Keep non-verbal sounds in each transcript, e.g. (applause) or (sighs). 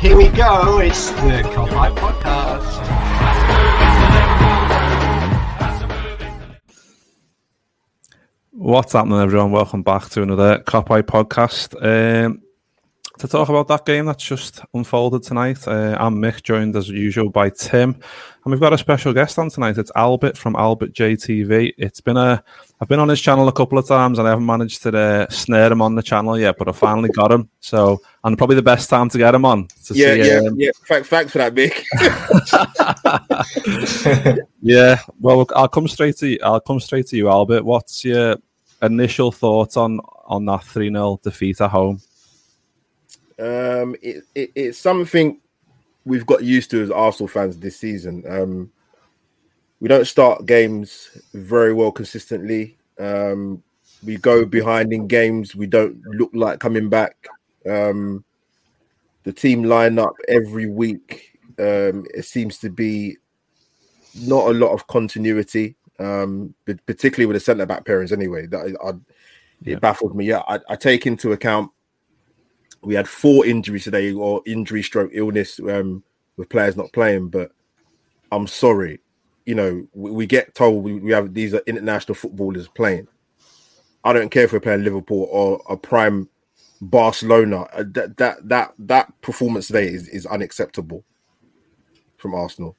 Here we go. It's the Kop Podcast. What's happening, everyone? Welcome back to another Kop podcast. Um, to talk about that game that's just unfolded tonight, uh, I'm Mick, joined as usual by Tim, and we've got a special guest on tonight. It's Albert from Albert JTV. It's been a, I've been on his channel a couple of times, and I haven't managed to uh, snare him on the channel yet, but I finally got him. So, and probably the best time to get him on. yeah, see, yeah, um, yeah. Thanks, thanks for that, Mick. (laughs) yeah. Well, I'll come straight to you. I'll come straight to you, Albert. What's your initial thoughts on on that three 0 defeat at home? Um, it, it, it's something we've got used to as Arsenal fans this season. Um, we don't start games very well consistently. Um, we go behind in games. We don't look like coming back. Um, the team line up every week. Um, it seems to be not a lot of continuity, um, but particularly with the centre back pairings. Anyway, that I, it baffled me. Yeah, I, I take into account we had four injuries today, or injury stroke illness, um, with players not playing. But I'm sorry, you know, we, we get told we, we have these are international footballers playing. I don't care if we're playing Liverpool or a prime Barcelona. Uh, That that that that performance today is, is unacceptable from Arsenal.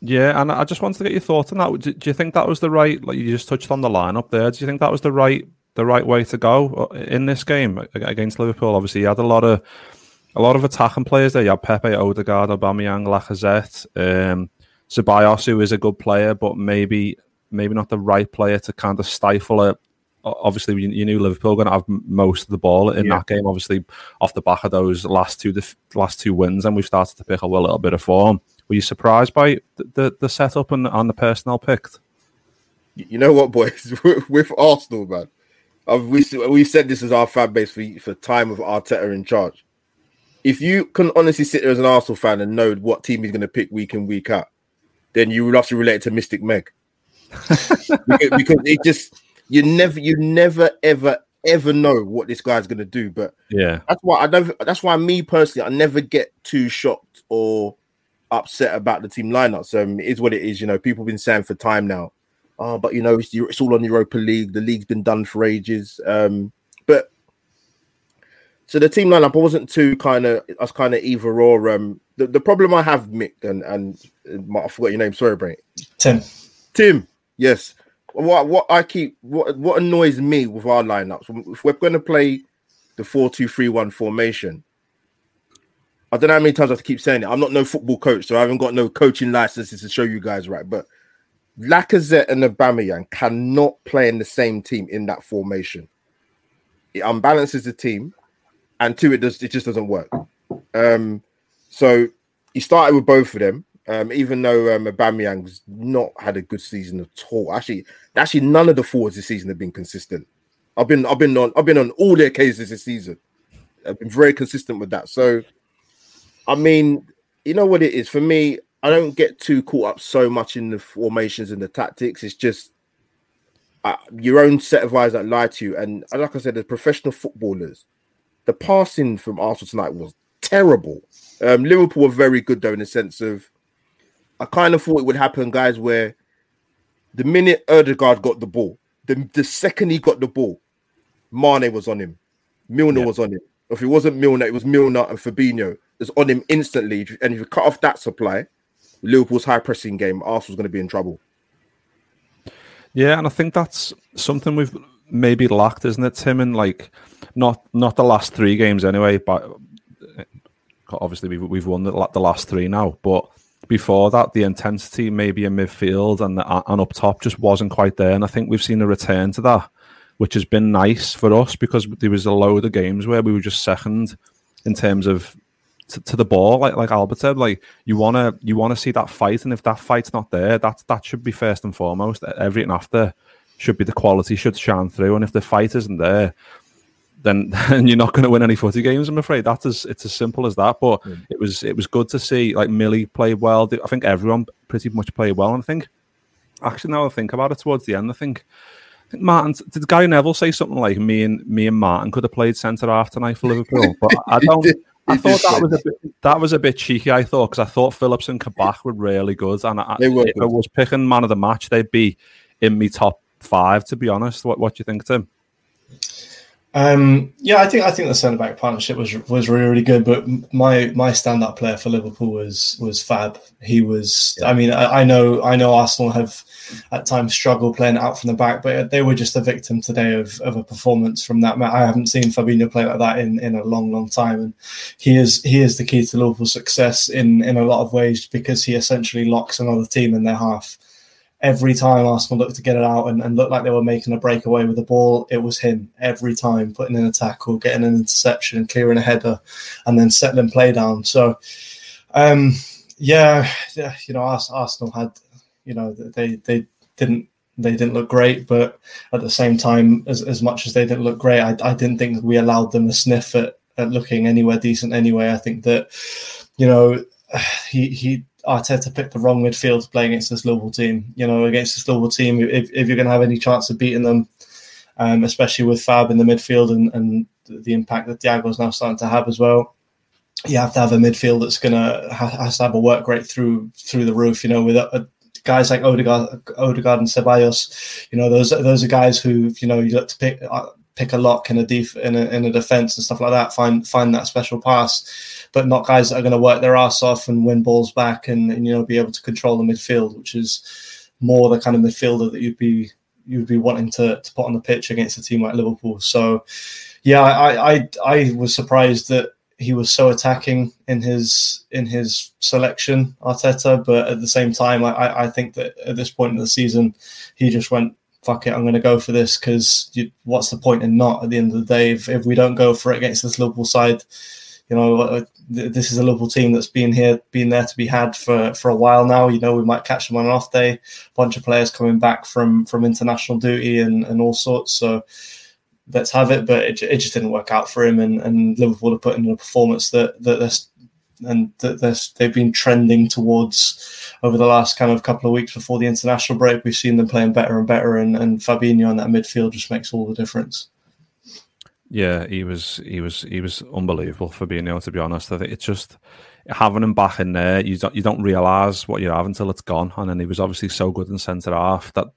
Yeah, and I just wanted to get your thoughts on that. Do, do you think that was the right? Like you just touched on the lineup there. Do you think that was the right the right way to go uh, in this game against Liverpool? Obviously, you had a lot of a lot of attacking players there. You had Pepe, Odegaard, Aubameyang, Lacazette, um, Ceballos, who is a good player, but maybe maybe not the right player to kind of stifle it. Obviously, you, knew Liverpool were going to have most of the ball in Yeah. that game. Obviously, off the back of those last two def- last two wins, and we've started to pick up a little bit of form. Were you surprised by the the, the setup and, and the personnel picked? You know what, boys? (laughs) with, Arsenal, man, we we've said this is our fan base for for time of Arteta in charge. If you can honestly sit there as an Arsenal fan and know what team he's going to pick week in week out, then you will have to relate to Mystic Meg (laughs) because, because it just you never you never ever ever know what this guy's going to do. But Yeah, that's why I don't. That's why me personally, I never get too shocked or upset about the team lineups. Um, it is what it is. You know, people have been saying for time now. Oh, but you know, it's, it's all on Europa League. The league's been done for ages. Um, but so the team lineup I wasn't too kind of. I was kind of either or. Um, the, the problem I have, Mick, and and I forgot your name. Sorry, Brain. Tim. Tim, yes. What what I keep what what annoys me with our lineups if we're going to play the four two three one formation. I don't know how many times I have to keep saying it. I'm not no football coach, so I haven't got no coaching licenses to show you guys right. But Lacazette and Aubameyang cannot play in the same team in that formation. It unbalances the team, and two, it does it just doesn't work. Um, so he started with both of them. Um, even though um, Aubameyang's not had a good season at all. Actually, actually, none of the forwards this season have been consistent. I've been, I've been on, I've been on all their cases this season. I've been very consistent with that. So, I mean, you know what it is for me. I don't get too caught up so much in the formations and the tactics. It's just uh, your own set of eyes that lie to you. And uh, like I said, the professional footballers, the passing from Arsenal tonight was terrible. Um, Liverpool were very good though, in the sense of I kind of thought it would happen, guys, where the minute Odegaard got the ball, the, the second he got the ball, Mane was on him, Milner Yeah. was on him, If it wasn't Milner, it was Milner and Fabinho. It's on him instantly. And if you cut off that supply, Liverpool's high pressing game, Arsenal's going to be in trouble. Yeah, and I think that's something we've maybe lacked, isn't it, Tim? And like, not not the last three games anyway, but eh, obviously we've we've won the, the last three now. But before that, the intensity maybe in midfield and the, and up top just wasn't quite there. And I think we've seen a return to that, which has been nice for us because there was a load of games where we were just second in terms of to, to the ball, like like Albert said, like you wanna you wanna see that fight, and if that fight's not there, that that should be first and foremost. Everything after should be the quality should shine through, and if the fight isn't there, then, (laughs) then you're not going to win any footy games. I'm afraid that's as it's as simple as that. But mm. it was it was good to see like Millie play well. I think everyone pretty much played well, and I think actually now I think about it towards the end, I think. I think Martin did Gary Neville say something like me and me and Martin could have played centre half tonight for Liverpool, (laughs) but I don't. I thought that was a bit that was a bit cheeky. I thought because I thought Phillips and Kabak were really good, and I, if good. I was picking man of the match, they'd be in me top five. To be honest, what what do you think, Tim? Um, yeah, I think I think the centre back partnership was was really really good. But my my stand up player for Liverpool was was Fab. He was. Yeah. I mean, I, I, know I know Arsenal have at times struggled playing out from the back, but they were just a victim today of, of a performance from that. I haven't seen Fabinho play like that in, in a long long time, and he is he is the key to Liverpool's success in in a lot of ways because he essentially locks another team in their half every time Arsenal looked to get it out and, and looked like they were making a breakaway with the ball, it was him every time putting in a tackle, getting an interception, clearing a header, and then settling play down. So, um, yeah, yeah, you know, Arsenal had, you know, they they didn't they didn't look great, but at the same time, as, as much as they didn't look great, I, I didn't think we allowed them a sniff at, at looking anywhere decent anyway. I think that, you know, (sighs) he he Arteta picked the wrong midfield to play against this Liverpool team. You know, against this Liverpool team, if, if you're going to have any chance of beating them, um, especially with Fab in the midfield and, and the impact that Thiago's now starting to have as well, you have to have a midfield that's going to has to have a work rate through through the roof. You know, with uh, guys like Odegaard, Odegaard and Ceballos, you know, those those are guys who you know you look to pick uh, pick a lock in a def in a, in a defense and stuff like that. Find find that special pass but not guys that are going to work their ass off and win balls back and, and you know be able to control the midfield, which is more the kind of midfielder that you'd be you'd be wanting to, to put on the pitch against a team like Liverpool. So, yeah, I, I I was surprised that he was so attacking in his in his selection, Arteta. But at the same time, I, I think that at this point in the season, he just went, "Fuck it, I'm going to go for this." Because what's the point in not? At the end of the day, if, if we don't go for it against this Liverpool side, you know, uh, this is a Liverpool team that's been here, been there to be had for, for a while now. You know, we might catch them on an off day. A bunch of players coming back from from international duty and, and all sorts. So let's have it. But it, it just didn't work out for him, and, and Liverpool have put in a performance that that and that they've been trending towards over the last kind of couple of weeks before the international break. We've seen them playing better and better, and, and Fabinho in that midfield just makes all the difference. Yeah, he was he was he was unbelievable for being able to be honest. I think it's just having him back in there, you don't you don't realise what you have until it's gone. And then he was obviously so good in centre half that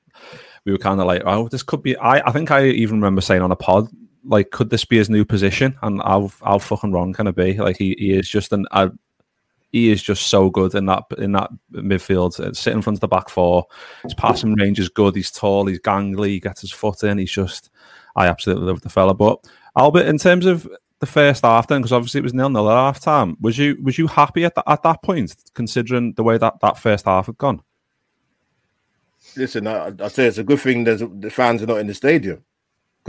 we were kind of like, oh, this could be. I I think I even remember saying on a pod, like, could this be his new position? And how how fucking wrong can it be? Like he, he is just an a, he is just so good in that in that midfield, sitting in front of the back four. His passing range is good. He's tall. He's gangly. He gets his foot in. He's just. I absolutely love the fella. But Albert, in terms of the first half, then, because obviously it was nil nil at half time, was you was you happy at, the, at that point, considering the way that that first half had gone? Listen, I, I say it's a good thing there's the fans are not in the stadium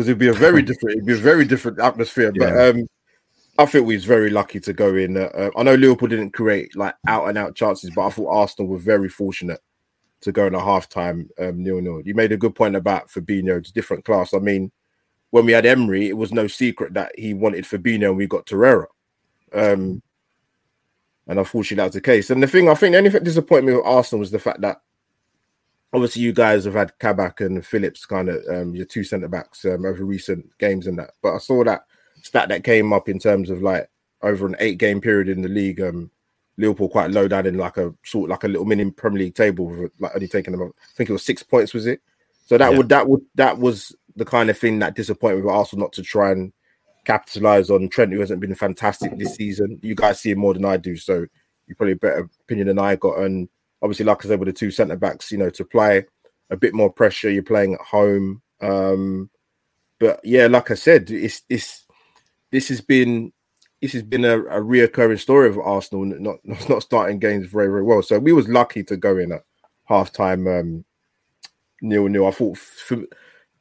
because it'd be a very (laughs) different, it'd be a very different atmosphere. Yeah. But um, I think we was very lucky to go in. Uh, I know Liverpool didn't create like out and out chances, but I thought Arsenal were very fortunate to go in a half time um, nil nil. You made a good point about Fabinho, it's a different class. I mean, when we had Emery, it was no secret that he wanted Fabinho and we got Torreira. Um, and unfortunately, that's the case. And the thing I think, the only thing disappointed me with Arsenal was the fact that obviously you guys have had Kabak and Phillips kind of um, your two centre backs um, over recent games and that. But I saw that stat that came up in terms of like over an eight game period in the league. Um, Liverpool quite low down in like a sort like a little mini Premier League table, like only taking them. I think it was six points, was it? So that yeah. would that would that was the kind of thing that disappointed with Arsenal not to try and capitalize on Trent, who hasn't been fantastic this season. You guys see him more than I do, so you probably a better opinion than I got. And obviously, like I said, with the two centre backs, you know, to apply a bit more pressure. You're playing at home, um, but yeah, like I said, it's it's this has been this has been a, a reoccurring story of Arsenal not (laughs) not starting games very very well. So we was lucky to go in at half time um, nil nil. I thought for,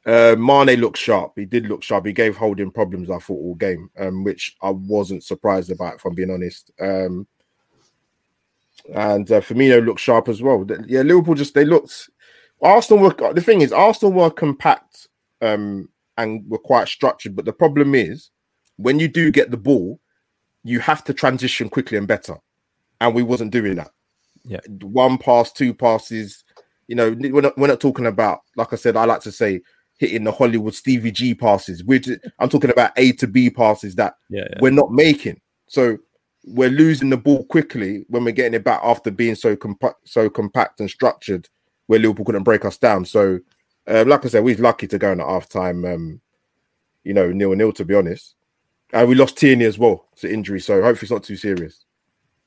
uh, Mane looked sharp. He did look sharp. He gave holding problems. I thought all game, um, which I wasn't surprised about, if I'm being honest. Um, and uh, Firmino looked sharp as well. Yeah, Liverpool just they looked. Arsenal were the thing is Arsenal were compact um, and were quite structured, but the problem is when you do get the ball, you have to transition quickly and better, and we wasn't doing that. Yeah, one pass, two passes. You know, we're not, we're not talking about like I said. I like to say hitting the Hollywood Stevie G passes. We're just, I'm talking about A to B passes that yeah, yeah. we're not making. So we're losing the ball quickly when we're getting it back after being so compact, so compact and structured, where Liverpool couldn't break us down. So, uh, like I said, we're lucky to go in at half time. Um, you know, nil nil to be honest. And we lost Tierney as well to injury, so hopefully it's not too serious.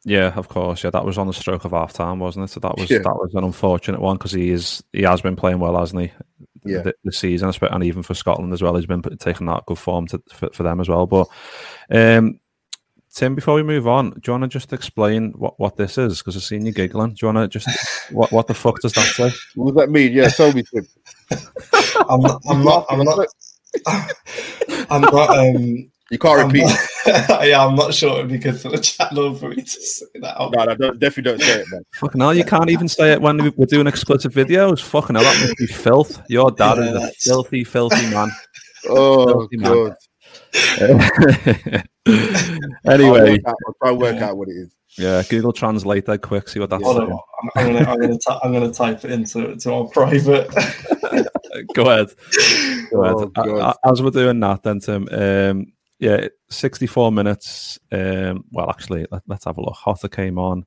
Yeah, of course. Yeah, that was on the stroke of half time, wasn't it? So that was yeah. that was an unfortunate one because he is he has been playing well, hasn't he? Yeah, the, the, season, and even for Scotland as well, he's been taking that good form to, for, for them as well. But um, Tim, before we move on, do you want to just explain what, what this is? Because I've seen you giggling. Do you want to just what what the fuck does that say? What does that mean? Yeah, tell me, Tim. (laughs) I'm not. I'm not. I'm not. (laughs) I'm not. Um, you can't repeat. Not, (laughs) yeah, I'm not sure it'd be good for the channel for me to say that. Out. No, no, don't, definitely don't say it, man. Fucking hell, you can't even say it when we're doing explicit videos. Fucking hell, that must be filth. Your dad yeah, is a that's... filthy, filthy man. Oh, filthy God. Man. (laughs) anyway, I'll, I'll try and work out what it is. Yeah, Google Translate that quick. See what that's. Hold on, I'm, I'm, gonna, I'm gonna, I'm gonna type it into to our private. (laughs) Go ahead. Go ahead. Oh, As we're doing that, then Tim. Um, yeah, 64 minutes. Um, well, actually, let, us have a look. Jota came on.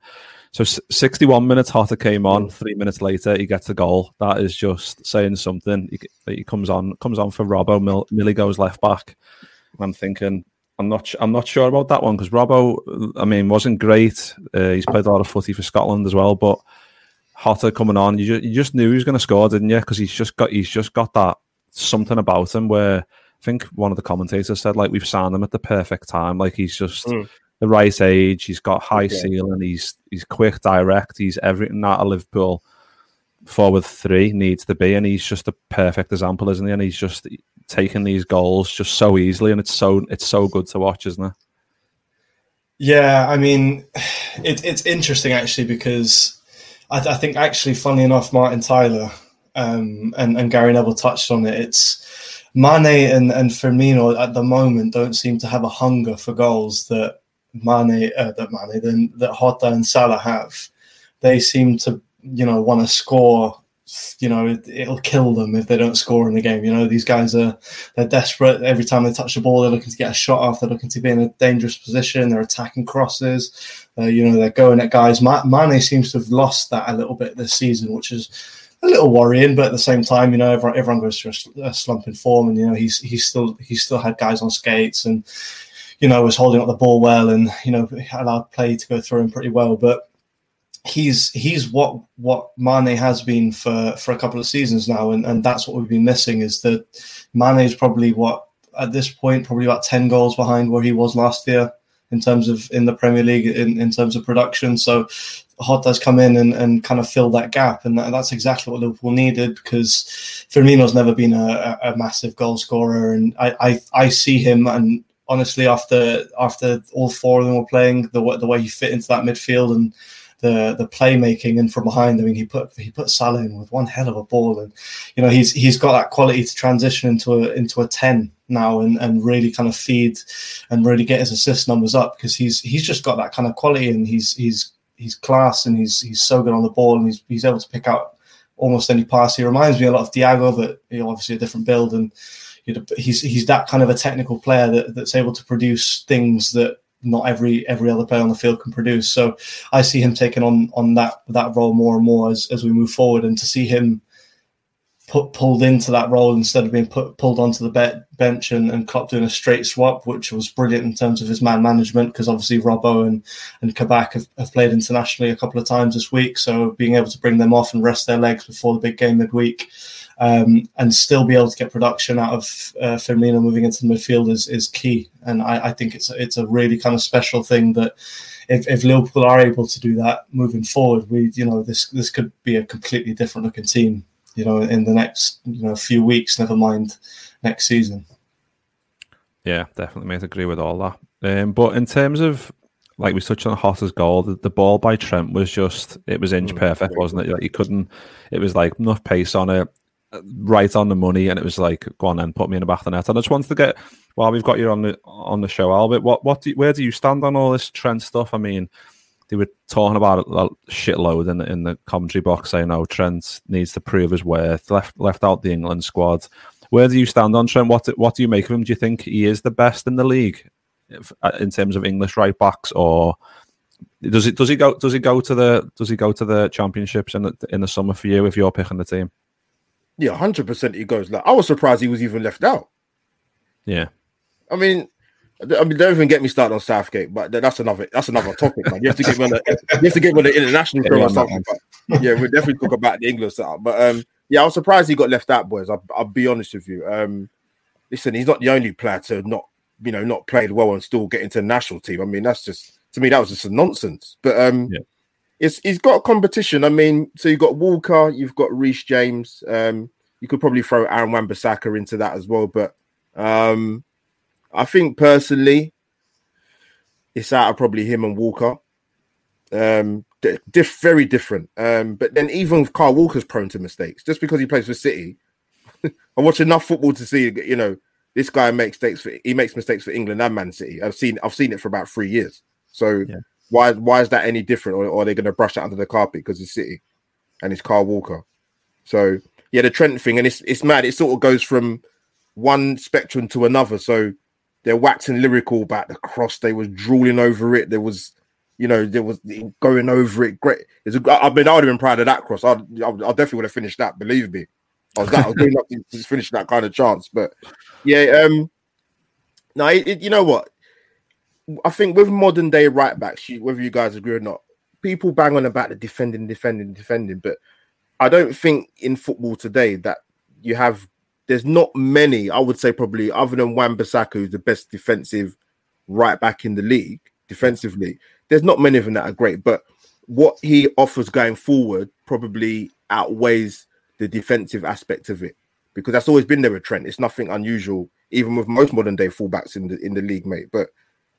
So 61 minutes, Jota came on. Three minutes later, he gets a goal. That is just saying something. He, he comes on, comes on for Robbo. Mill, Millie goes left back. I'm thinking, I'm not, I'm not sure about that one because Robbo, I mean, wasn't great. Uh, he's played a lot of footy for Scotland as well, but Jota coming on, you just, you just knew he was going to score, didn't you? Because he's just got, he's just got that something about him where I think one of the commentators said like we've signed him at the perfect time. Like he's just mm. the right age. He's got high okay. ceiling. He's he's quick, direct. He's everything that a Liverpool forward three needs to be, and he's just a perfect example, isn't he? And he's just taking these goals just so easily, and it's so it's so good to watch, isn't it? Yeah, I mean, it, it's interesting actually because I, I, think actually, funny enough, Martin Tyler um, and and Gary Neville touched on it. It's Mane and, and Firmino at the moment don't seem to have a hunger for goals that Mane, uh, that Mane, then that Jota and Salah have. They seem to, you know, want to score. You know, it, it'll kill them if they don't score in the game. You know, these guys are they're desperate. Every time they touch the ball, they're looking to get a shot off. They're looking to be in a dangerous position. They're attacking crosses. Uh, you know, they're going at guys. Mane seems to have lost that a little bit this season, which is a little worrying, but at the same time, you know, everyone, everyone goes through a, slump in form, and you know, he's he's still he's still had guys on skates, and you know, was holding up the ball well, and you know, allowed play to go through him pretty well. But he's he's what what Mane has been for for a couple of seasons now, and and that's what we've been missing is that Mane is probably what at this point probably about ten goals behind where he was last year in terms of in the Premier League in, in terms of production. So Jota's come in and, and kind of fill that gap, and that, that's exactly what Liverpool needed because Firmino's never been a, a, massive goal scorer, and I, I, I see him and honestly after after all four of them were playing the the way he fit into that midfield and the the playmaking and from behind. I mean, he put he put Salah in with one hell of a ball, and you know he's he's got that quality to transition into a into a ten now and, and really kind of feed and really get his assist numbers up because he's he's just got that kind of quality and he's he's he's class and he's he's so good on the ball and he's he's able to pick out almost any pass. He reminds me a lot of Thiago, but you know, obviously a different build and he's he's that kind of a technical player that, that's able to produce things that not every every other player on the field can produce. So I see him taking on on that that role more and more as, as we move forward, and to see him put pulled into that role instead of being put pulled onto the be- bench and, and Klopp doing a straight swap, which was brilliant in terms of his man management because obviously Robbo and and Kabak have, have, played internationally a couple of times this week, so being able to bring them off and rest their legs before the big game midweek. Um, and still be able to get production out of uh, Firmino moving into the midfield is, is key, and I, I think it's a, it's a really kind of special thing that if, if Liverpool are able to do that moving forward, we you know this this could be a completely different looking team you know, in the next you know few weeks. Never mind next season. Yeah, definitely, mate. Agree with all that. Um, but in terms of like we touched on Jota's goal, the, the, ball by Trent was just it was inch mm, perfect, wasn't it? Like you couldn't. It was like enough pace on it, right on the money, and it was like go on then, put me in the back of the net. And I just wanted to get while we've got you on the on the show, Albert. What what do, where do you stand on all this Trent stuff? I mean, they were talking about it a shitload in the, in the commentary box, saying, "Oh, Trent needs to prove his worth." Left left out the England squad. Where do you stand on Trent? What what do you make of him? Do you think he is the best in the league if, uh, in terms of English right backs, or does it does he go does he go to the does he go to the championships in the, in the summer for you if you're picking the team? Yeah, hundred percent. He goes. Like I was surprised he was even left out. Yeah, I mean, I mean, don't even get me started on Southgate, but that's another that's another topic, man. You have to get me on the you have to get me on the international show or something. But yeah, we'll definitely talk about the England setup. But um, yeah, I was surprised he got left out, boys. I'll, I'll be honest with you. Um, listen, he's not the only player to not you know not played well and still get into the national team. I mean, that's just to me that was just a nonsense. But um, yeah. it's he's got competition. I mean, so you've got Walker, you've got Reece James. Um, you could probably throw Aaron Wan-Bissaka into that as well, but um I think personally, it's out of probably him and Walker. Um, diff, very different. Um, but then even Kyle Walker's prone to mistakes just because he plays for City. (laughs) I watch enough football to see, you know, this guy makes mistakes for he makes mistakes for England and Man City. I've seen I've seen it for about three years. So yeah. why why is that any different? Or, or are they going to brush that under the carpet because it's City and it's Kyle Walker? So yeah, the Trent thing, and it's it's mad. It sort of goes from one spectrum to another. So they're waxing lyrical about the cross. They was drooling over it. There was, you know, there was going over it. Great. It's a, I mean, I would have been proud of that cross. I, I, I definitely would have finished that. Believe me, I was that. I was doing nothing to (laughs) finish that kind of chance. But yeah, um, no, it, it, you know what? I think with modern day right backs, whether you guys agree or not, people bang on about the defending, defending, defending, but I don't think in football today that you have there's not many, I would say probably other than Wan-Bissaka, who's the best defensive right back in the league, defensively, there's not many of them that are great. But what he offers going forward probably outweighs the defensive aspect of it. Because that's always been there with Trent. It's nothing unusual, even with most modern day fullbacks in the in the league, mate. But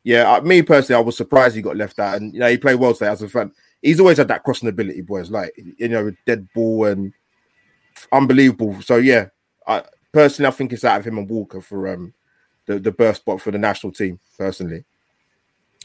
yeah, me personally, I was surprised he got left out. And you know, he played well today as a fan. He's always had that crossing ability, boys. Like you know, dead ball and unbelievable. So yeah, I personally, I think it's out of him and Walker for um the, the burst spot for the national team. Personally,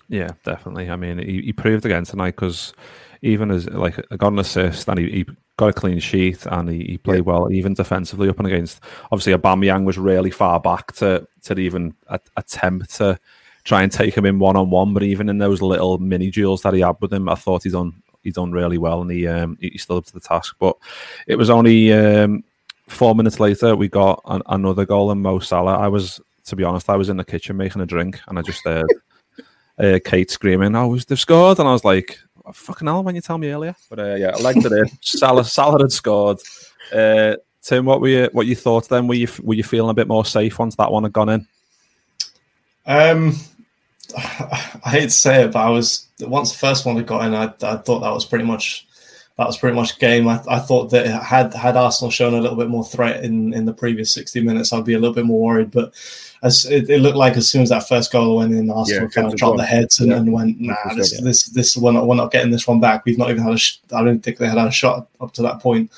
yeah, definitely. I mean, he, he proved again tonight because even as like got an assist and he, he got a clean sheet and he, he played yeah. well, even defensively up and against. Obviously, Aubameyang was really far back to to even a, attempt to try and take him in one on one. But even in those little mini duels that he had with him, I thought he's done he done really well and he um, he stood up to the task. But it was only um, four minutes later, we got an, another goal in Mo Salah. I was, to be honest, I was in the kitchen making a drink, and I just heard uh, Kate screaming, "Oh, they've scored!" And I was like, oh, "Fucking hell!" When you tell me earlier, but uh, yeah, I liked it in. Salah, Salah had scored. Uh, Tim, what were you, what you thought then? Were you were you feeling a bit more safe once that one had gone in? Um, (sighs) I hate to say it, but I was once the first one had got in, I, I thought that was pretty much that was pretty much game. I, I, thought that had had Arsenal shown a little bit more threat in, in the previous 60 minutes, I'd be a little bit more worried. But as it, it looked like as soon as that first goal went in, Arsenal yeah, kind of dropped their heads and, yeah. and went, nah, this, this, this, we're not, we're not getting this one back. We've not even had a, sh- I don't think they had a shot up to that point.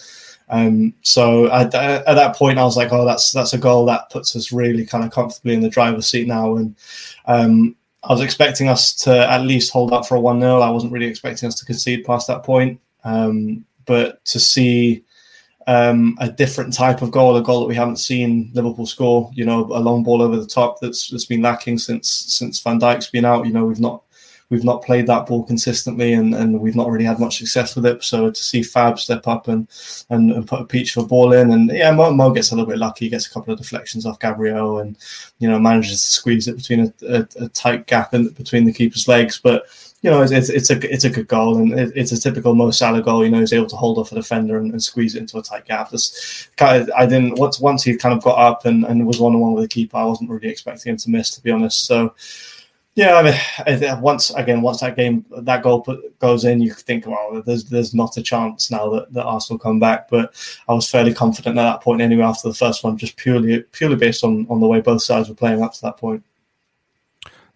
Um, so at, at that point, I was like, oh, that's that's a goal that puts us really kind of comfortably in the driver's seat now. And um, I was expecting us to at least hold up for a 1 0. I wasn't really expecting us to concede past that point. Um, but to see um, a different type of goal, a goal that we haven't seen Liverpool score, you know, a long ball over the top that's that's been lacking since since Van Dijk's been out. You know, we've not we've not played that ball consistently, and, and we've not really had much success with it. So to see Fab step up and and, and put a peach for a ball in, and yeah, Mo, Mo, gets a little bit lucky, gets a couple of deflections off Gabriel, and you know manages to squeeze it between a, a, a tight gap in between the keeper's legs, but you know, it's, it's, a it's a good goal, and it's a typical Mo Salah goal. You know, he's able to hold off a defender and, and squeeze it into a tight gap. This kind of, I didn't once once he kind of got up and, and was one on one with the keeper. I wasn't really expecting him to miss, to be honest. So, yeah, I mean, (laughs) once again, once that game that goal put, goes in, you think, well, there's there's not a chance now that, that Arsenal come back. But I was fairly confident at that point anyway after the first one, just purely purely based on on the way both sides were playing up to that point.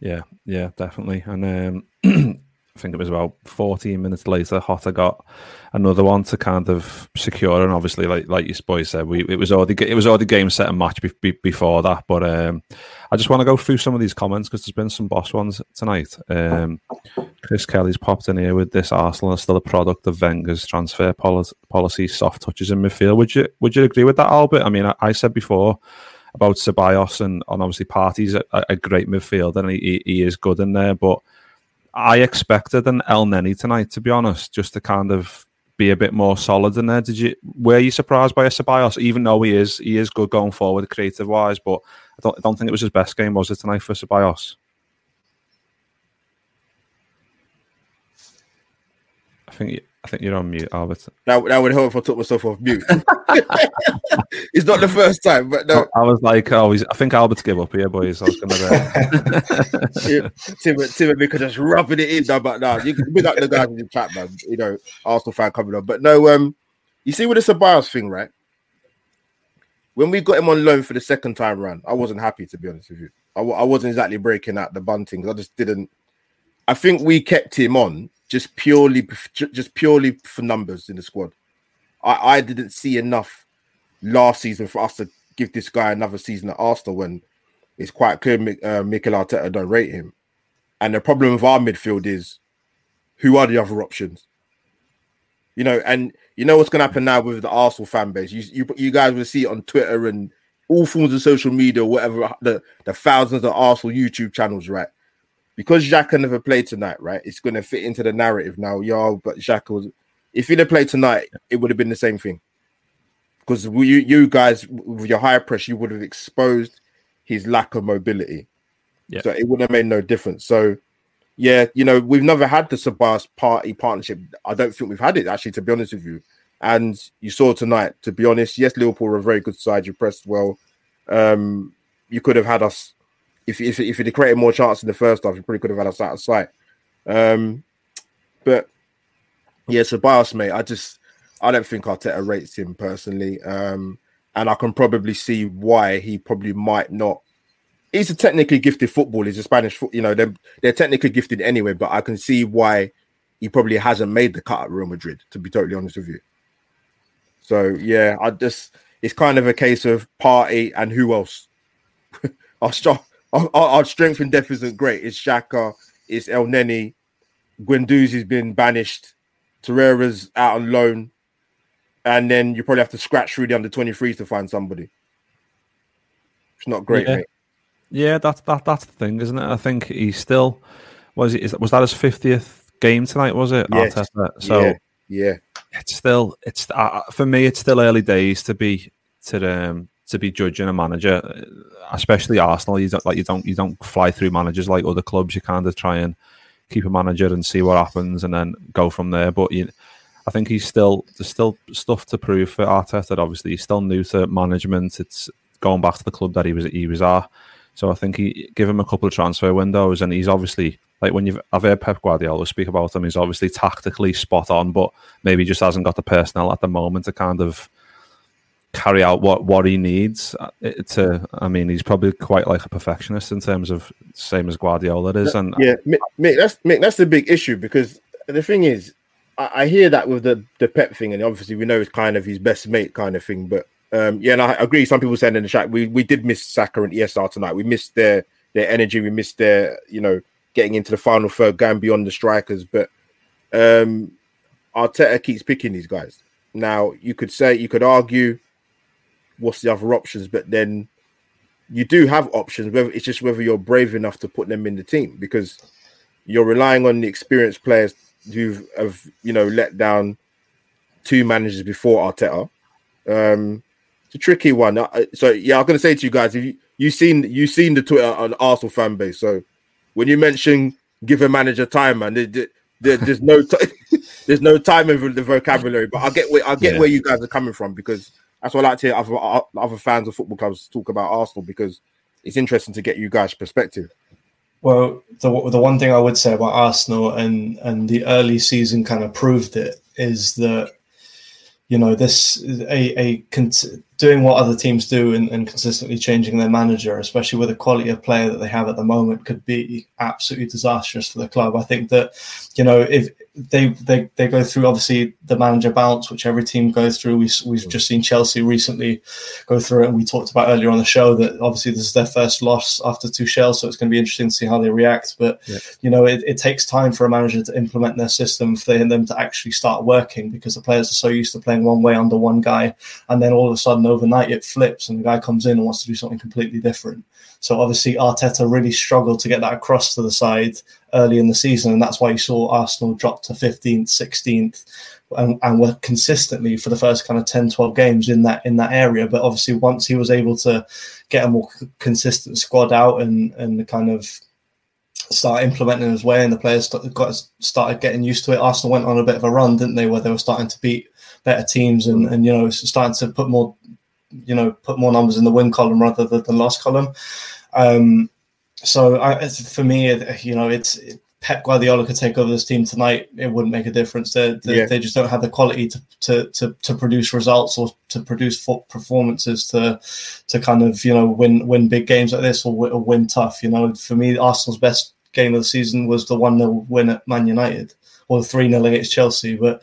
Yeah, yeah, definitely. And um, (clears throat) I think it was about 14 minutes later, Jota got another one to kind of secure. And obviously, like like your boys said, we it was already it was already game set and match be, be, before that. But um, I just want to go through some of these comments because there's been some boss ones tonight. Um, Chris Kelly's popped in here with this Arsenal is still a product of Wenger's transfer policy, policy soft touches in midfield. Would you would you agree with that, Albert? I mean, I, I said before about Ceballos and, and obviously Partey's a, a great midfielder and he, he is good in there, but I expected an Elneny tonight, to be honest, just to kind of be a bit more solid in there. Did you were you surprised by a Ceballos, even though he is he is good going forward creative wise, but I don't I don't think it was his best game, was it tonight for Ceballos? I think I think you're on mute, Albert. That, that would help if I took myself off mute. (laughs) it's not the first time, but no. I was like, oh, I think Albert's give up here, boys. I was going to. Tim, Tim could just rubbing it in, no, but now you can be like the guys in the chat, man. You know, Arsenal fan coming on. But no, um, you see with the Ceballos thing, right? When we got him on loan for the second time round, I wasn't happy to be honest with you. I, I wasn't exactly breaking out the bunting. I just didn't. I think we kept him on just purely just purely for numbers in the squad. I, I didn't see enough last season for us to give this guy another season at Arsenal when it's quite clear uh, Mikel Arteta don't rate him. And the problem with our midfield is who are the other options? You know, and you know what's going to happen now with the Arsenal fan base. You, you you guys will see it on Twitter and all forms of social media, whatever the, the thousands of Arsenal YouTube channels, right? Because Xhaka never played tonight, right? It's going to fit into the narrative now. Yo, but Xhaka was. If he'd have played tonight, it would have been the same thing. Because you, you guys, with your high press, you would have exposed his lack of mobility. Yeah. So it would have made no difference. So, yeah, you know, we've never had the Ceballos Partey partnership. I don't think we've had it actually, to be honest with you. And you saw tonight, to be honest, yes, Liverpool were a very good side. You pressed well. Um, you could have had us if if if he'd created more chances in the first half, he probably could have had us out of sight. Um, but yeah, Ceballos, mate, I just I don't think Arteta rates him personally, um, and I can probably see why he probably might not. He's a technically gifted footballer. He's a Spanish, foot, you know, they're they're technically gifted anyway. But I can see why he probably hasn't made the cut at Real Madrid. To be totally honest with you. So yeah, I just it's kind of a case of Partey and who else. (laughs) I'll start our, our, strength and depth isn't great. It's Xhaka, it's Elneny, Guendouzi's been banished, Torreira's out on loan, and then you probably have to scratch through the under 23s to find somebody. It's not great, yeah. mate. Yeah, that's that that's the thing, isn't it? I think he's still was it was that his fiftieth game tonight? Was it? Yes. So yeah. yeah. it's still it's uh, for me. It's still early days to be to um to be judging a manager, uh, especially Arsenal. You don't like you don't you don't fly through managers like other clubs. You kind of try and keep a manager and see what happens, and then go from there. But you, I think he's still there's still stuff to prove for Arteta. Obviously, he's still new to management. It's going back to the club that he was he was at. So I think he give him a couple of transfer windows, and he's obviously like when you've I've heard Pep Guardiola speak about him. He's obviously tactically spot on, but maybe just hasn't got the personnel at the moment to kind of carry out what what he needs. Uh, to i mean he's probably quite like a perfectionist in terms of same as guardiola is and yeah Mick, that's Mick, that's the big issue because the thing is I, I, hear that with the the pep thing and obviously we know it's kind of his best mate kind of thing but um yeah and i agree some people saying in the chat we we did miss Saka and ESR tonight. We missed their their energy we missed their you know getting into the final third going beyond the strikers but um arteta keeps picking these guys. Now you could say you could argue what's the other options? But then you do have options. Whether it's just whether you're brave enough to put them in the team because you're relying on the experienced players who have you know let down two managers before Arteta. Um, it's a tricky one. So yeah, I'm gonna say to you guys, if you you seen you seen the Twitter on Arsenal fan base, so when you mention give a manager time, man, there, there, there's no t- (laughs) there's no time in the vocabulary. But I get where I get yeah. where you guys are coming from because that's what I like to hear other uh, other fans of football clubs talk about Arsenal because it's interesting to get you guys' perspective. Well, the the one thing I would say about Arsenal and and the early season kind of proved it is that you know this a a doing what other teams do and, and, consistently changing their manager, especially with the quality of player that they have at the moment, could be absolutely disastrous for the club. I think that, you know, if they they, they go through obviously the manager bounce, which every team goes through. We, we've mm. just seen Chelsea recently go through it, and we talked about earlier on the show that obviously this is their first loss after Tuchel, so it's going to be interesting to see how they react. But yeah. you know, it, it, takes time for a manager to implement their system for them to actually start working because the players are so used to playing one way under one guy, and then all of a sudden overnight it flips and the guy comes in and wants to do something completely different. So obviously Arteta really struggled to get that across to the side early in the season, and that's why you saw Arsenal drop to 15th, 16th, and, and were consistently for the first kind of 10, 12 games in that in that area. But obviously once he was able to get a more consistent squad out and and kind of start implementing his way, and the players got started getting used to it. Arsenal went on a bit of a run, didn't they, where they were starting to beat better teams and, and you know starting to put more you know put more numbers in the win column rather than the loss column. Um, so I, for me, you know, it's Pep Guardiola could take over this team tonight. It wouldn't make a difference. They, they, yeah. they just don't have the quality to, to, to, to, produce results or to produce performances to to kind of you know win win big games like this or, or win tough. You know, for me, Arsenal's best game of the season was the one 0 win at Man United or the three 0 against Chelsea, but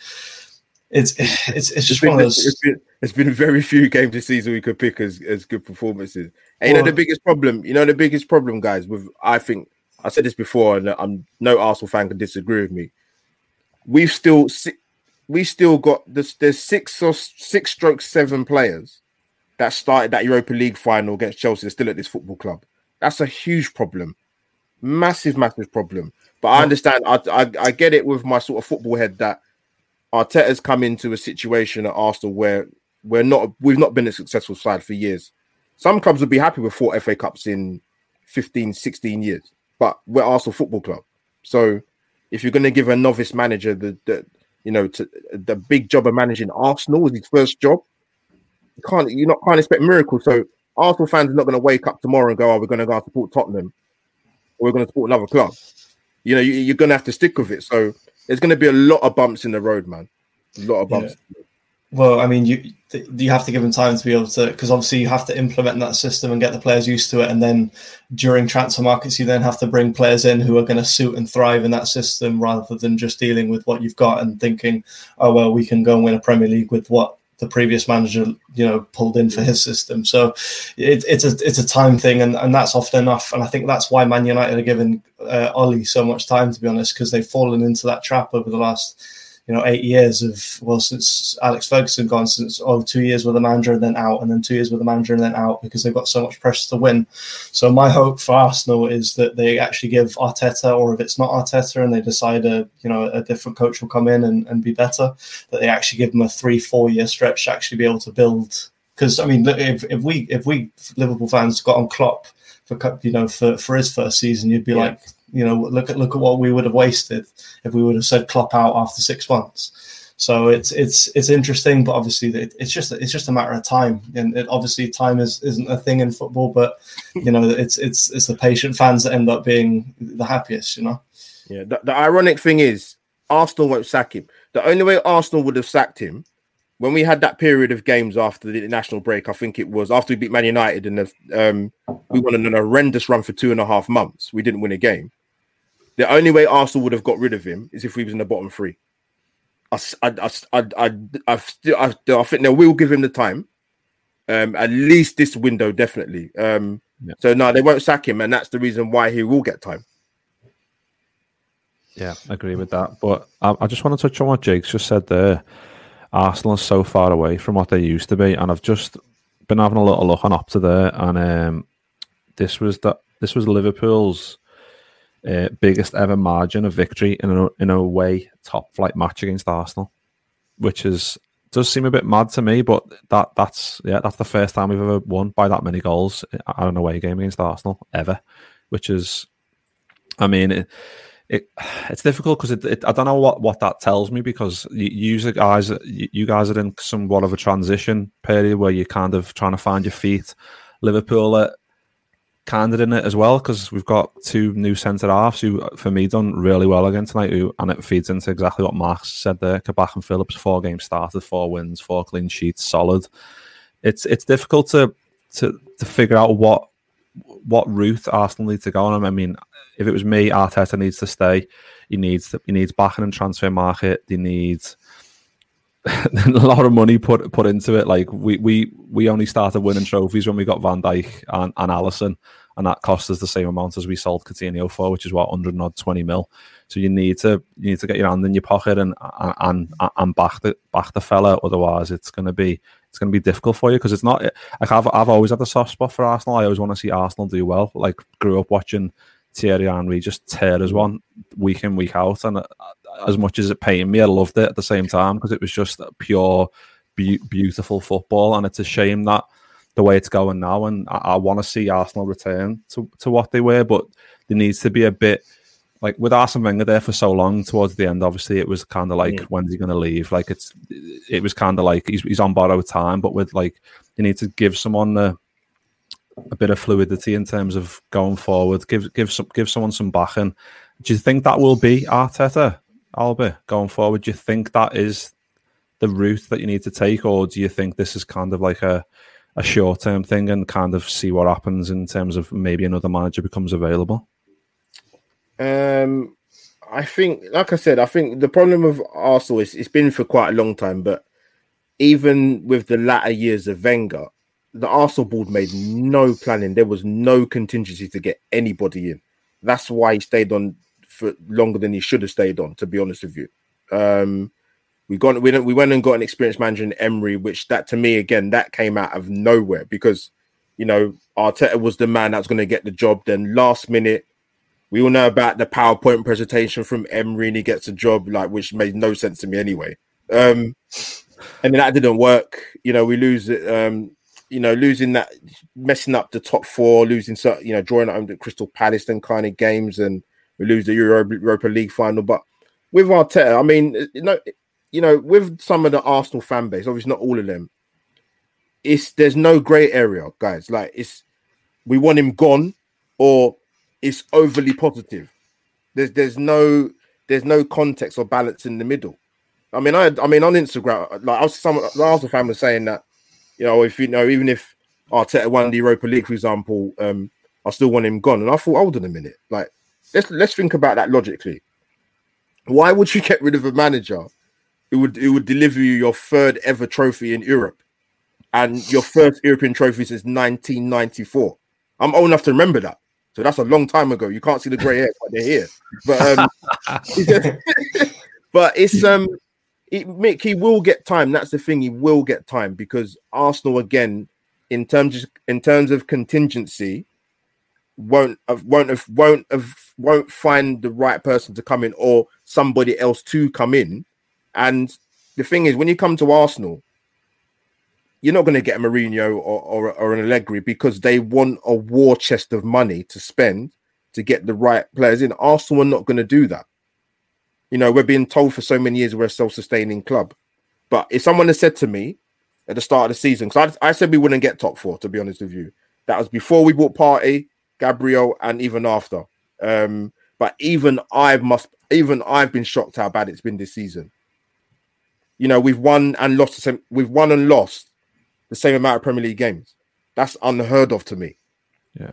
(sighs) it's it's it's just one of those. It's been, it's been very few games this season we could pick as, as good performances. And you know the biggest problem, you know the biggest problem, guys. With I think I said this before, and I'm no Arsenal fan can disagree with me. We've still we still got this. There's six or six stroke seven players that started that Europa League final against Chelsea. Still at this football club. That's a huge problem, massive, massive problem. But I understand. I, I I get it with my sort of football head that Arteta's come into a situation at Arsenal where we're not we've not been a successful side for years. Some clubs would be happy with four FA Cups in 15, 16 years, but we're Arsenal Football Club. So if you're going to give a novice manager the, the you know to, the big job of managing Arsenal as his first job, you can't you not can't expect miracles. So Arsenal fans are not going to wake up tomorrow and go, "Oh, we're going to go support Tottenham, or we're going to support another club." You know, you, are going to have to stick with it. So there's going to be a lot of bumps in the road, man. A lot of bumps. Yeah. Well, I mean, you you have to give them time to be able to, because obviously you have to implement that system and get the players used to it, and then during transfer markets, you then have to bring players in who are going to suit and thrive in that system, rather than just dealing with what you've got and thinking, oh well, we can go and win a Premier League with what the previous manager, you know, pulled in for his system. So it, it's a it's a time thing, and, and that's often enough. And I think that's why Man United are giving uh, Ollie so much time, to be honest, because they've fallen into that trap over the last you know, eight years of well since Alex Ferguson gone, since oh two years with the manager and then out, and then two years with the manager and then out because they've got so much pressure to win. So my hope for Arsenal is that they actually give Arteta, or if it's not Arteta and they decide a you know a different coach will come in and, and be better, that they actually give them a three four year stretch to actually be able to build. Because I mean, if, if we if we Liverpool fans got on Klopp for you know for, for his first season, you'd be yeah. like you know, look at look at what we would have wasted if we would have said Klopp out after six months. So it's it's it's interesting, but obviously it's just it's just a matter of time, and it, obviously time is isn't a thing in football. But you know, it's it's it's the patient fans that end up being the happiest. You know. Yeah. The, the ironic thing is, Arsenal won't sack him. The only way Arsenal would have sacked him when we had that period of games after the national break, I think it was after we beat Man United and um, we won an horrendous run for two and a half months. We didn't win a game. The only way Arsenal would have got rid of him is if he was in the bottom three. I, I, I, I, I, I, still, I, I think they will give him the time. Um, at least this window, definitely. Um, yeah. So no, they won't sack him, and that's the reason why he will get time. Yeah, I agree with that. But I, I just want to touch on what Jake's just said there. Arsenal is so far away from what they used to be, and I've just been having a little look on Opta there, and um, this was that this was Liverpool's uh, biggest ever margin of victory in a, in a away top flight match against Arsenal, which is does seem a bit mad to me. But that that's yeah, that's the first time we've ever won by that many goals at an away game against Arsenal ever, which is, I mean. It, it, it's difficult because it, it, I don't know what, what that tells me because you, you guys you guys are in somewhat of a transition period where you're kind of trying to find your feet. Liverpool are of in it as well because we've got two new centre halves who, for me, done really well again tonight. Who and it feeds into exactly what Mark said there. Kabak and Phillips, four games started, four wins, four clean sheets, solid. It's it's difficult to to to figure out what what route Arsenal need to go on. I mean, if it was me, Arteta needs to stay. He needs he needs backing and transfer market. He needs (laughs) a lot of money put put into it. Like we we we only started winning trophies when we got Van Dijk and, and Alisson, and that cost us the same amount as we sold Coutinho for, which is what 120 mil. So you need to you need to get your hand in your pocket and and and back the back the fella. Otherwise, it's to be it's to be difficult for you because it's not. Like I've I've always had a soft spot for Arsenal. I always want to see Arsenal do well. Like grew up watching Thierry Henry just tear us one week in week out, and uh, as much as it pained me, I loved it at the same time because it was just pure, be- beautiful football, and it's a shame that the way it's going now, and I, I want to see Arsenal return to, to what they were, but there needs to be a bit like with Arsene Wenger there for so long. Towards the end, obviously, it was kind of like, yeah. when's he going to leave? Like it's, it was kind of like he's, he's on borrowed time, but with like you need to give someone the a bit of fluidity in terms of going forward. Give give some give someone some backing. Do you think that will be Arteta, Alba, going forward? Do you think that is the route that you need to take, or do you think this is kind of like a a short term thing and kind of see what happens in terms of maybe another manager becomes available? Um, I think, like I said, I think the problem with Arsenal is it's been for quite a long time, but even with the latter years of Wenger, the Arsenal board made no planning. There was no contingency to get anybody in. That's why he stayed on for longer than he should have stayed on. To be honest with you, um, we got we, we went and got an experienced manager in Emery, which that to me again that came out of nowhere because you know Arteta was the man that's going to get the job. Then last minute, we all know about the PowerPoint presentation from Emery, and he gets a job like which made no sense to me anyway. Um, and then that didn't work. You know, we lose it. Um, you know, losing that, messing up the top four, losing, you know, drawing out the Crystal Palace and kind of games, and we lose the Euro, Europa League final. But with Arteta, I mean, you know, you know, with some of the Arsenal fan base, obviously not all of them, it's there's no grey area, guys. Like it's we want him gone, or it's overly positive. There's there's no there's no context or balance in the middle. I mean, I I mean on Instagram, like I was some the Arsenal fan was saying that you know, if you know, even if Arteta won the Europa League, for example, um, I still want him gone. And I thought, hold on a minute, like let's let's think about that logically. Why would you (laughs) get rid of a manager who would who would deliver you your third ever trophy in Europe and your first European trophy since 1994? I'm old enough to remember that. So that's a long time ago. You can't see the grey hair, but they're here. But um, (laughs) (laughs) but it's um he, Mick, he will get time. That's the thing. He will get time because Arsenal again, in terms of, in terms of contingency, won't have, won't have, won't have, won't find the right person to come in or somebody else to come in. And the thing is, when you come to Arsenal, you're not going to get a Mourinho or, or, or an Allegri because they want a war chest of money to spend to get the right players in. Arsenal are not going to do that. You know, we're being told for so many years we're a self-sustaining club. But if someone had said to me at the start of the season, because I, I, said we wouldn't get top four, to be honest with you, that was before we bought Partey, Gabriel, and even after. Um, but even I must, even I've been shocked how bad it's been this season. You know, we've won and lost the same, we've won and lost the same amount of Premier League games. That's unheard of to me. Yeah.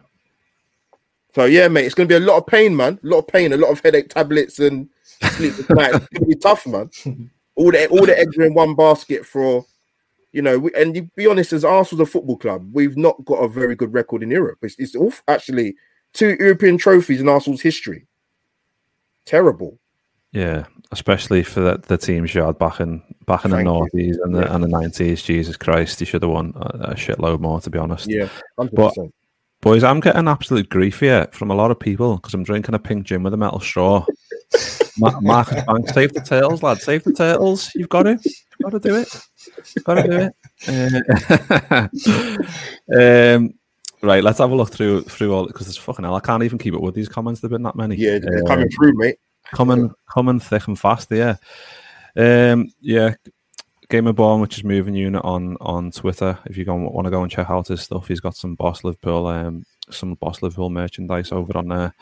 So yeah, mate, it's gonna be a lot of pain, man. A lot of pain, a lot of headache tablets and tonight. It's gonna be tough, man. All the all the eggs are in one basket for, you know. We, and you be honest, as Arsenal's a football club, we've not got a very good record in Europe. It's, it's all actually two European trophies in Arsenal's history. Terrible. Yeah, especially for the, the teams you had back in back in Thank the noughties and the yeah. and the nineties. Jesus Christ, you should have won a, a, shitload more, to be honest. Yeah, 100%. but Boys, I'm getting absolute grief here from a lot of people because I'm drinking a pink gin with a metal straw. (laughs) Ma- Marcus Banks, save the turtles, lad. Save the turtles. You've got to. You've got to do it. You've got to do it. Uh, (laughs) um, right, let's have a look through through all because there's fucking hell. I can't even keep up with these comments. There've been that many. Yeah, they're Uh, coming through, mate. coming coming thick and fast. Yeah, um, yeah. Gamer Born, which is moving unit on on Twitter. If you go want to go and check out his stuff, he's got some Boss Liverpool, um, some Boss Liverpool merchandise over on there.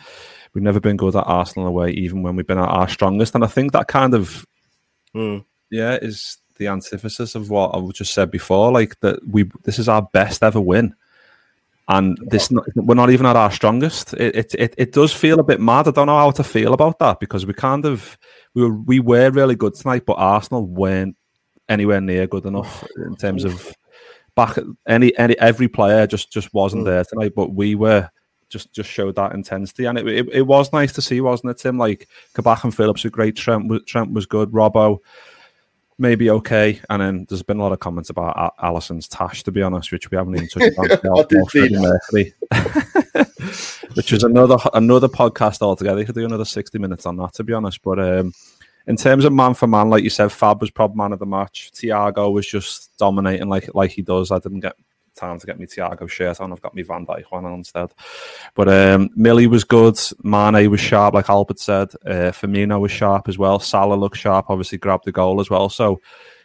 We've never been good at Arsenal away, even when we've been at our strongest, and I think that kind of Mm. yeah is the antithesis of what I just said before. Like that, we this is our best ever win, and this not, we're not even at our strongest. It, it it it does feel a bit mad. I don't know how to feel about that because we kind of we were we were really good tonight, but Arsenal weren't anywhere near good enough in terms of back any any every player just just wasn't there tonight. But we were just just showed that intensity, and it, it, it was nice to see, wasn't it, Tim? Like Kabak and Phillips were great. Trent was, Trent was good. Robbo maybe okay, and then there's been a lot of comments about Alisson's tash, to be honest, which we haven't even touched on. (laughs) I did see (laughs) which is another another podcast altogether. You could do another sixty minutes on that, to be honest. But um, in terms of man for man, like you said, Fab was probably man of the match. Thiago was just dominating like like he does. I didn't get time to get me Thiago shirt on. I've got me Van Dijk one on instead. But um, Millie was good. Mane was sharp, like Albert said. Uh, Firmino was sharp as well. Salah looked sharp. Obviously, grabbed the goal as well. So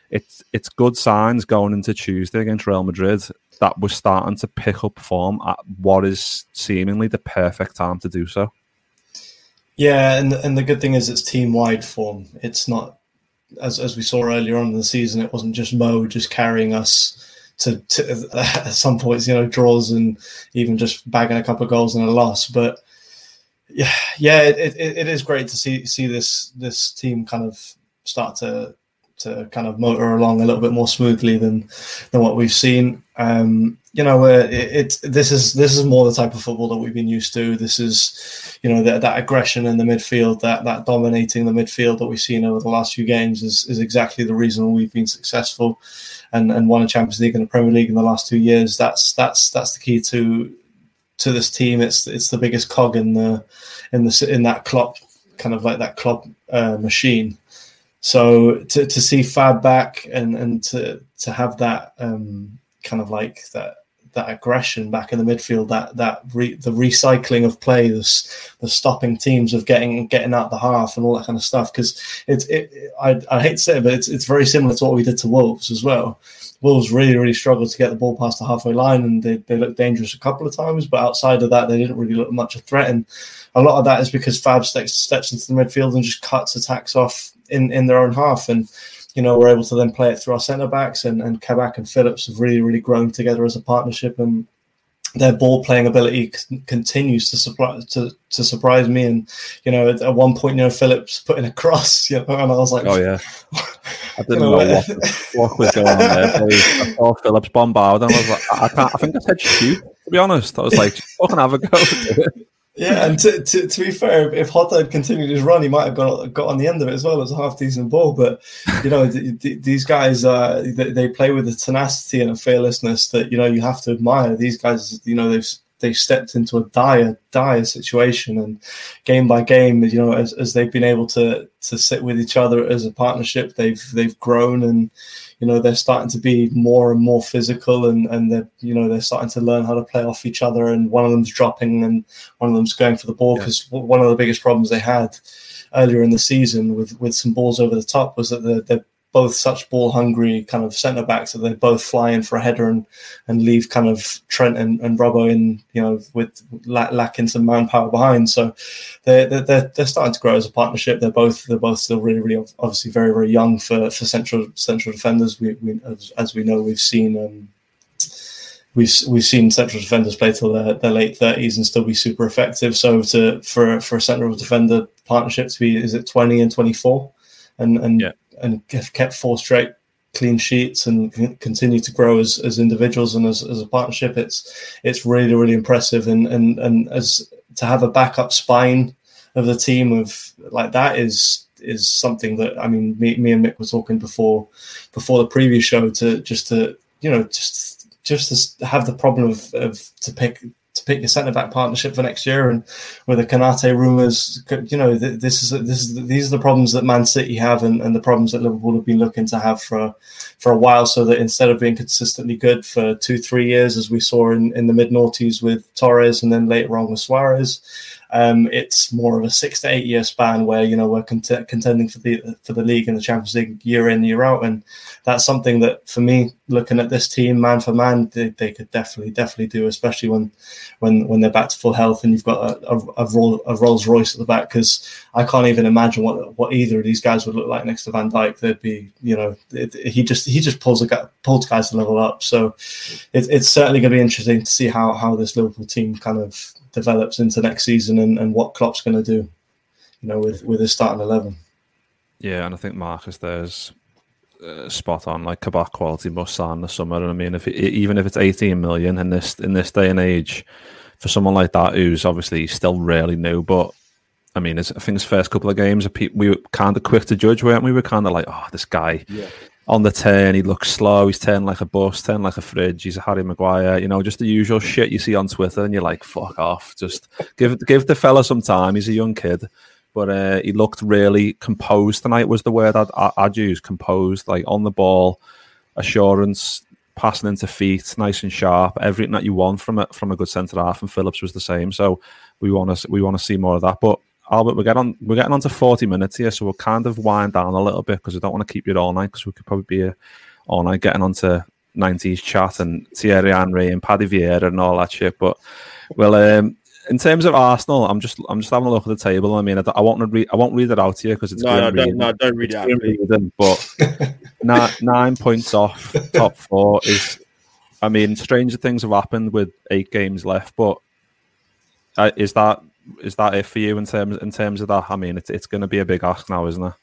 it's it's good signs going into Tuesday against Real Madrid that we're starting to pick up form at what is seemingly the perfect time to do so. Yeah, and and the good thing is it's team wide form. It's not as as we saw earlier on in the season. It wasn't just Mo just carrying us to, to (laughs) at some points, you know, draws and even just bagging a couple of goals and a loss. But yeah, yeah, it, it, it is great to see see this this team kind of start to to kind of motor along a little bit more smoothly than than what we've seen. Um, you know, uh, it, it this is this is more the type of football that we've been used to. This is, you know, that, that aggression in the midfield, that that dominating the midfield that we've seen over the last few games is is exactly the reason we've been successful and and won a Champions League and a Premier League in the last two years. That's that's that's the key to to this team. It's it's the biggest cog in the in the in that Klopp kind of like that Klopp uh, machine. So to, to see Fab back and and to to have that um, kind of like that that aggression back in the midfield, that that re, the recycling of play, the, stopping teams of getting getting out the half and all that kind of stuff. Because it's it, I, I hate to say it, but it's it's very similar to what we did to Wolves as well. Wolves really really struggled to get the ball past the halfway line, and they they looked dangerous a couple of times. But outside of that, they didn't really look much of a threat. And a lot of that is because Fab steps steps into the midfield and just cuts attacks off in in their own half and you know, we're able to then play it through our centre backs and, and Kabak and Phillips have really, really grown together as a partnership and their ball playing ability c- continues to surprise to, to surprise me. And you know, at, at one point, you know, Phillips putting a cross, (laughs) you know, and I was like, Oh yeah, (laughs) I didn't You know, know, what, (laughs) fuck was going on there. I saw Phillips bombard, and I was like, I can't. I think I said shoot. To be honest, I was like, fucking have a go. Yeah. And to, to, to be fair, if Jota had continued his run, he might have got got on the end of it as well. Was a half decent ball, but you know, th- th- these guys, uh, they, they play with a tenacity and a fearlessness that you know you have to admire. These guys, you know, they've they've stepped into a dire, dire situation, and game by game, you know, as, as they've been able to to sit with each other as a partnership, they've they've grown and you know they're starting to be more and more physical and and they're you know they're starting to learn how to play off each other and one of them's dropping and one of them's going for the ball because one of the biggest problems they had earlier in the season with with some balls over the top was that they're, they're both such ball hungry kind of centre backs that they both fly in for a header and and leave kind of Trent and, and Robbo in you know with lack, lacking some manpower behind so they're, they're they're starting to grow as a partnership they're both they're both still really really obviously very very young for for central central defenders we, we as, as we know we've seen um we've we've seen central defenders play till their, their late thirties and still be super effective. So to for for a central defender partnership to be is it twenty and twenty four, and and Yeah. And have kept four straight clean sheets and continue to grow as, as individuals and as, as a partnership. It's it's really really impressive and and and as to have a backup spine of the team of like that is is something that I mean me, me and Mick were talking before before the previous show to just to you know just just to have the problem of, of to pick pick your centre back partnership for next year, and with the Konate rumours, you know, this is this is these are the problems that Man City have, and, and the problems that Liverpool have been looking to have for for a while. So that instead of being consistently good for two three years, as we saw in, in the mid noughties with Torres, and then later on with Suarez um, it's more of a six to eight year span where you know we're cont- contending for the for the league and the Champions League year in year out, and that's something that for me, looking at this team man for man, they, they could definitely definitely do, especially when when when they're back to full health and you've got a, a, a, Rolls Royce at the back. Because I can't even imagine what what either of these guys would look like next to Van Dijk. They'd be you know it, he just he just pulls a pulls guys to level up. So it, it's certainly going to be interesting to see how how this Liverpool team kind of develops into next season and, and what Klopp's going to do, you know, with with his starting eleven. Yeah, and I think Marcus there's uh, spot on. Like Kabak quality must sign the summer. And I mean, if it, even if it's 18 million in this in this day and age, for someone like that who's obviously still really new, but I mean, I think his first couple of games, we were kind of quick to judge, weren't we? We were kind of like, oh, this guy. Yeah on the turn, he looks slow. He's turning like a bus, turning like a fridge. He's a Harry Maguire, you know, just the usual shit you see on Twitter, and you're like, "Fuck off!" Just give give the fella some time. He's a young kid, but uh, he looked really composed tonight. Was the word I'd, I'd use? Composed, like on the ball, assurance, passing into feet, nice and sharp. Everything that you want from it from a good centre half, and Phillips was the same. So we want to we want to see more of that, but. Albert, we're getting on. We're getting on to forty minutes here, so we'll kind of wind down a little bit because we don't want to keep you all night because we could probably be all night getting on to nineties chat and Thierry Henry and Paddy Vieira and all that shit. But well, um, in terms of Arsenal, I'm just I'm just having a look at the table. I mean, I, I won't read I won't read it out to you because it's no, no, don't, no, don't read it out. Reading, but (laughs) nine, nine points off top four is. I mean, stranger things have happened with eight games left, but uh, is that is that it for you in terms in terms of that? I mean, it's it's going to be a big ask now, isn't it?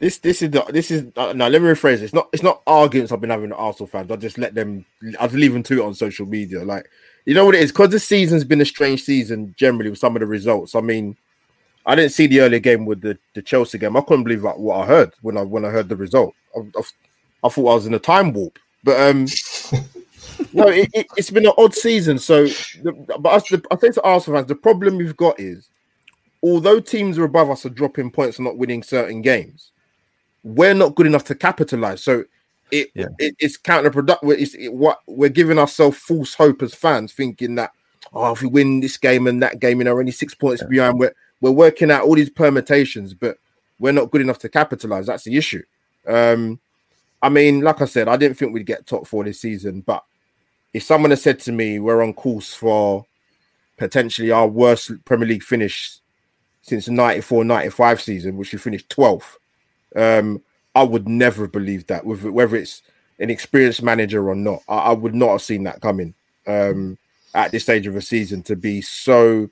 This this is the, this is uh, no. Let me rephrase it. It's not it's not arguments I've been having with Arsenal fans. I just let them. I just leave them to it on social media. Like you know what it is because the season's been a strange season generally with some of the results. I mean, I didn't see the earlier game with the, the Chelsea game. I couldn't believe what I heard when I when I heard the result. I, I, I thought I was in a time warp. But um, (laughs) no, it, has it, been an odd season. So, the, but us, the, I think to Arsenal fans, the problem we've got is, although teams are above us are dropping points and not winning certain games, we're not good enough to capitalize. So, it, yeah. it it's counterproductive. It's it, what we're giving ourselves false hope as fans, thinking that oh, if we win this game and that game, you know, only six points yeah. behind. We're we're working out all these permutations, but we're not good enough to capitalize. That's the issue. Um, I mean, like I said, I didn't think we'd get top four this season, but if someone had said to me we're on course for potentially our worst Premier League finish since 94 95 season, which we finished 12th, um, I would never have believed that, whether it's an experienced manager or not. I, I would not have seen that coming um, at this stage of a season to be so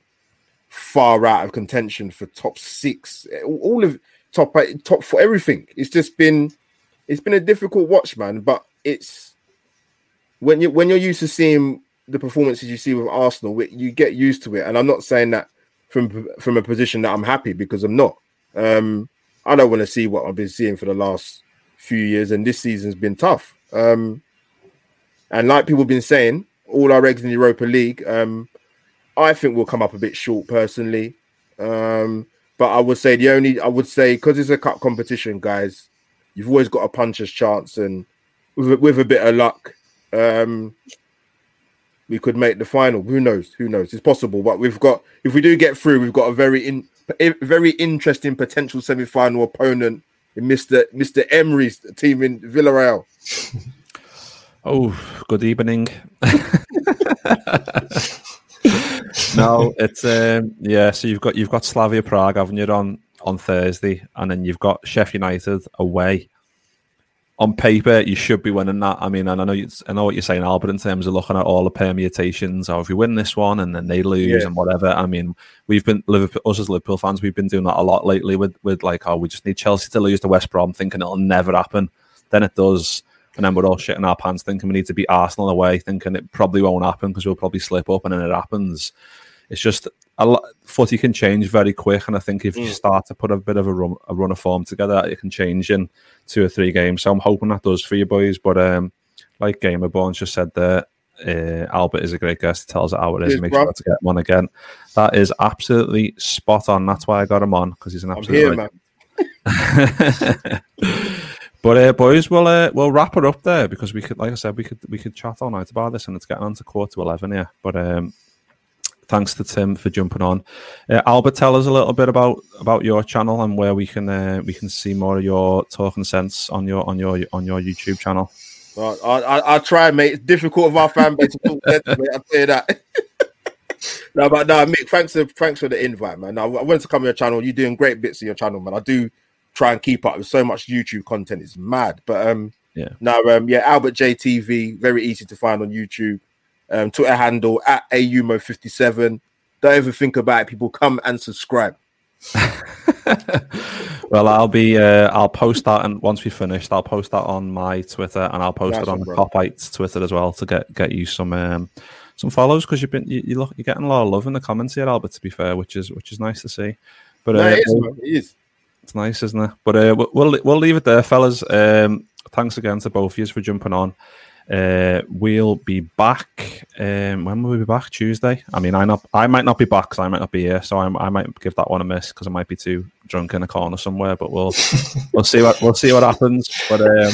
far out of contention for top six, all of top top for everything. It's just been it's been a difficult watch, man. But it's when you when you're used to seeing the performances you see with Arsenal, you get used to it. And I'm not saying that from from a position that I'm happy because I'm not. Um, I don't want to see what I've been seeing for the last few years, and this season's been tough. Um, and like people have been saying, all our eggs in the Europa League, um, I think we'll come up a bit short personally. Um, but I would say the only I would say because it's a cup competition, guys, you've always got a puncher's chance, and with, with a bit of luck, um, we could make the final. Who knows? Who knows? It's possible, but we've got if we do get through, we've got a very in very interesting potential semi-final opponent in Mister Mister Emery's team in Villarreal. (laughs) Oh, good evening. (laughs) no, (laughs) it's um, yeah. So you've got you've got Slavia Prague, haven't you, on on Thursday, and then you've got Sheffield United away on paper, you should be winning that. I mean, and I know you, I know what you're saying, Albert, in terms of looking at all the permutations. Or if you win this one and then they lose yeah. and whatever. I mean, we've been Liverpool, us as Liverpool fans, we've been doing that a lot lately with with like, oh, we just need Chelsea to lose to West Brom, thinking it'll never happen. Then it does, and then we're all shitting our pants, thinking we need to beat Arsenal away, thinking it probably won't happen because we'll probably slip up, and then it happens. It's just a lot, footy can change very quick, and I think if you mm. start to put a bit of a run, a run of form together, it can change in two or three games. So I'm hoping that does for you boys. But um, like Gamer Bones just said there, uh, Albert is a great guest. He tells us how it is. Make sure to get him on again. That is absolutely spot on. That's why I got him on because he's an absolute. I'm here, man. (laughs) but uh, boys, we'll uh, we'll wrap it up there because we could, like I said, we could we could chat all night about this, and it's getting on to quarter to eleven here. But um, thanks to Tim for jumping on. Uh, Albert, tell us a little bit about about your channel and where we can uh, we can see more of your talking sense on your on your on your YouTube channel. Right, I, I, I'll try, mate. It's difficult with our fan base to talk sense, mate. I'll tell you that. (laughs) no, but no, Mick, thanks for thanks for the invite, man. I, I wanted to come on your channel. You're doing great bits in your channel, man. I do try and keep up with so much YouTube content. It's mad. But um Yeah. no, um yeah, Albert JTV, very easy to find on YouTube. Um, Twitter handle at AUMO57. Don't ever think about it, people. Come and subscribe. (laughs) well, I'll be uh, I'll post that, and once we finished, I'll post that on my Twitter, and I'll post Nice it on the bro. Kopites Twitter as well to get get you some um, some follows because you've been you, you look you're getting a lot of love in the comments here, Albert. To be fair, which is which is nice to see. But No, uh, it is, man. It is. it's nice, isn't it? But uh, we'll- we'll we'll leave it there, fellas. Um, thanks again to both of you for jumping on. Uh, we'll be back. Um, when will we be back? Tuesday. I mean, I not I might not be back because I might not be here, so I, I might give that one a miss because I might be too drunk in a corner somewhere. But we'll (laughs) we'll see what we'll see what happens. But um,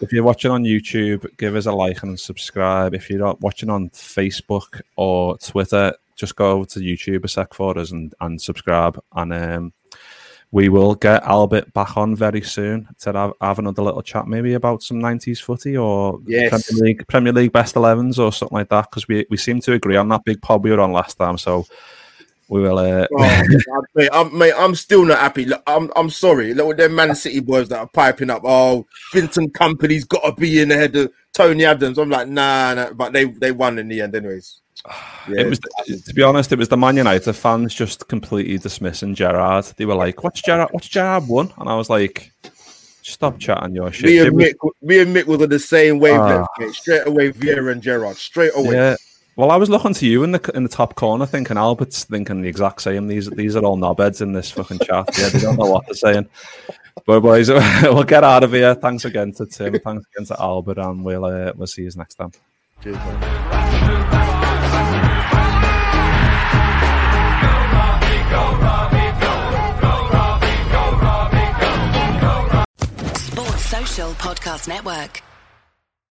if you're watching on YouTube, give us a like and subscribe. If you're not watching on Facebook or Twitter, just go over to YouTube a sec for us and, and subscribe. And um, we will get Albert back on very soon to have, have another little chat, maybe about some 90s footy or Yes. Premier League Premier League best 11s or something like that because we, we seem to agree on that big pod we were on last time. So we will. Uh, Oh, mate, I'm, mate, I'm still not happy. Look, I'm, I'm sorry. Look with them Man City boys that are piping up. Oh, Vincent Kompany's got to be in ahead of Tony Adams. I'm like, nah, nah. But they, they won in the end, anyways. Yeah, It was, to be honest, it was the Man United fans just completely dismissing Gerrard. They were like, "What's Gerrard? What's Gerrard won?" And I was like, "Stop chatting your shit." me and Jimmy." Mick, me and Mick was on the same wavelength, Ah. Straight away, Vieira and Gerrard. Straight away. Yeah. Well, I was looking to you in the in the top corner, thinking Albert's thinking the exact same. These these are all knobheads in this fucking chat. Yeah, they don't know what they're saying. But boys, (laughs) we'll get out of here. Thanks again to Tim. Thanks again to Albert, and we'll uh, we'll see you next time. Cheers, Podcast Network.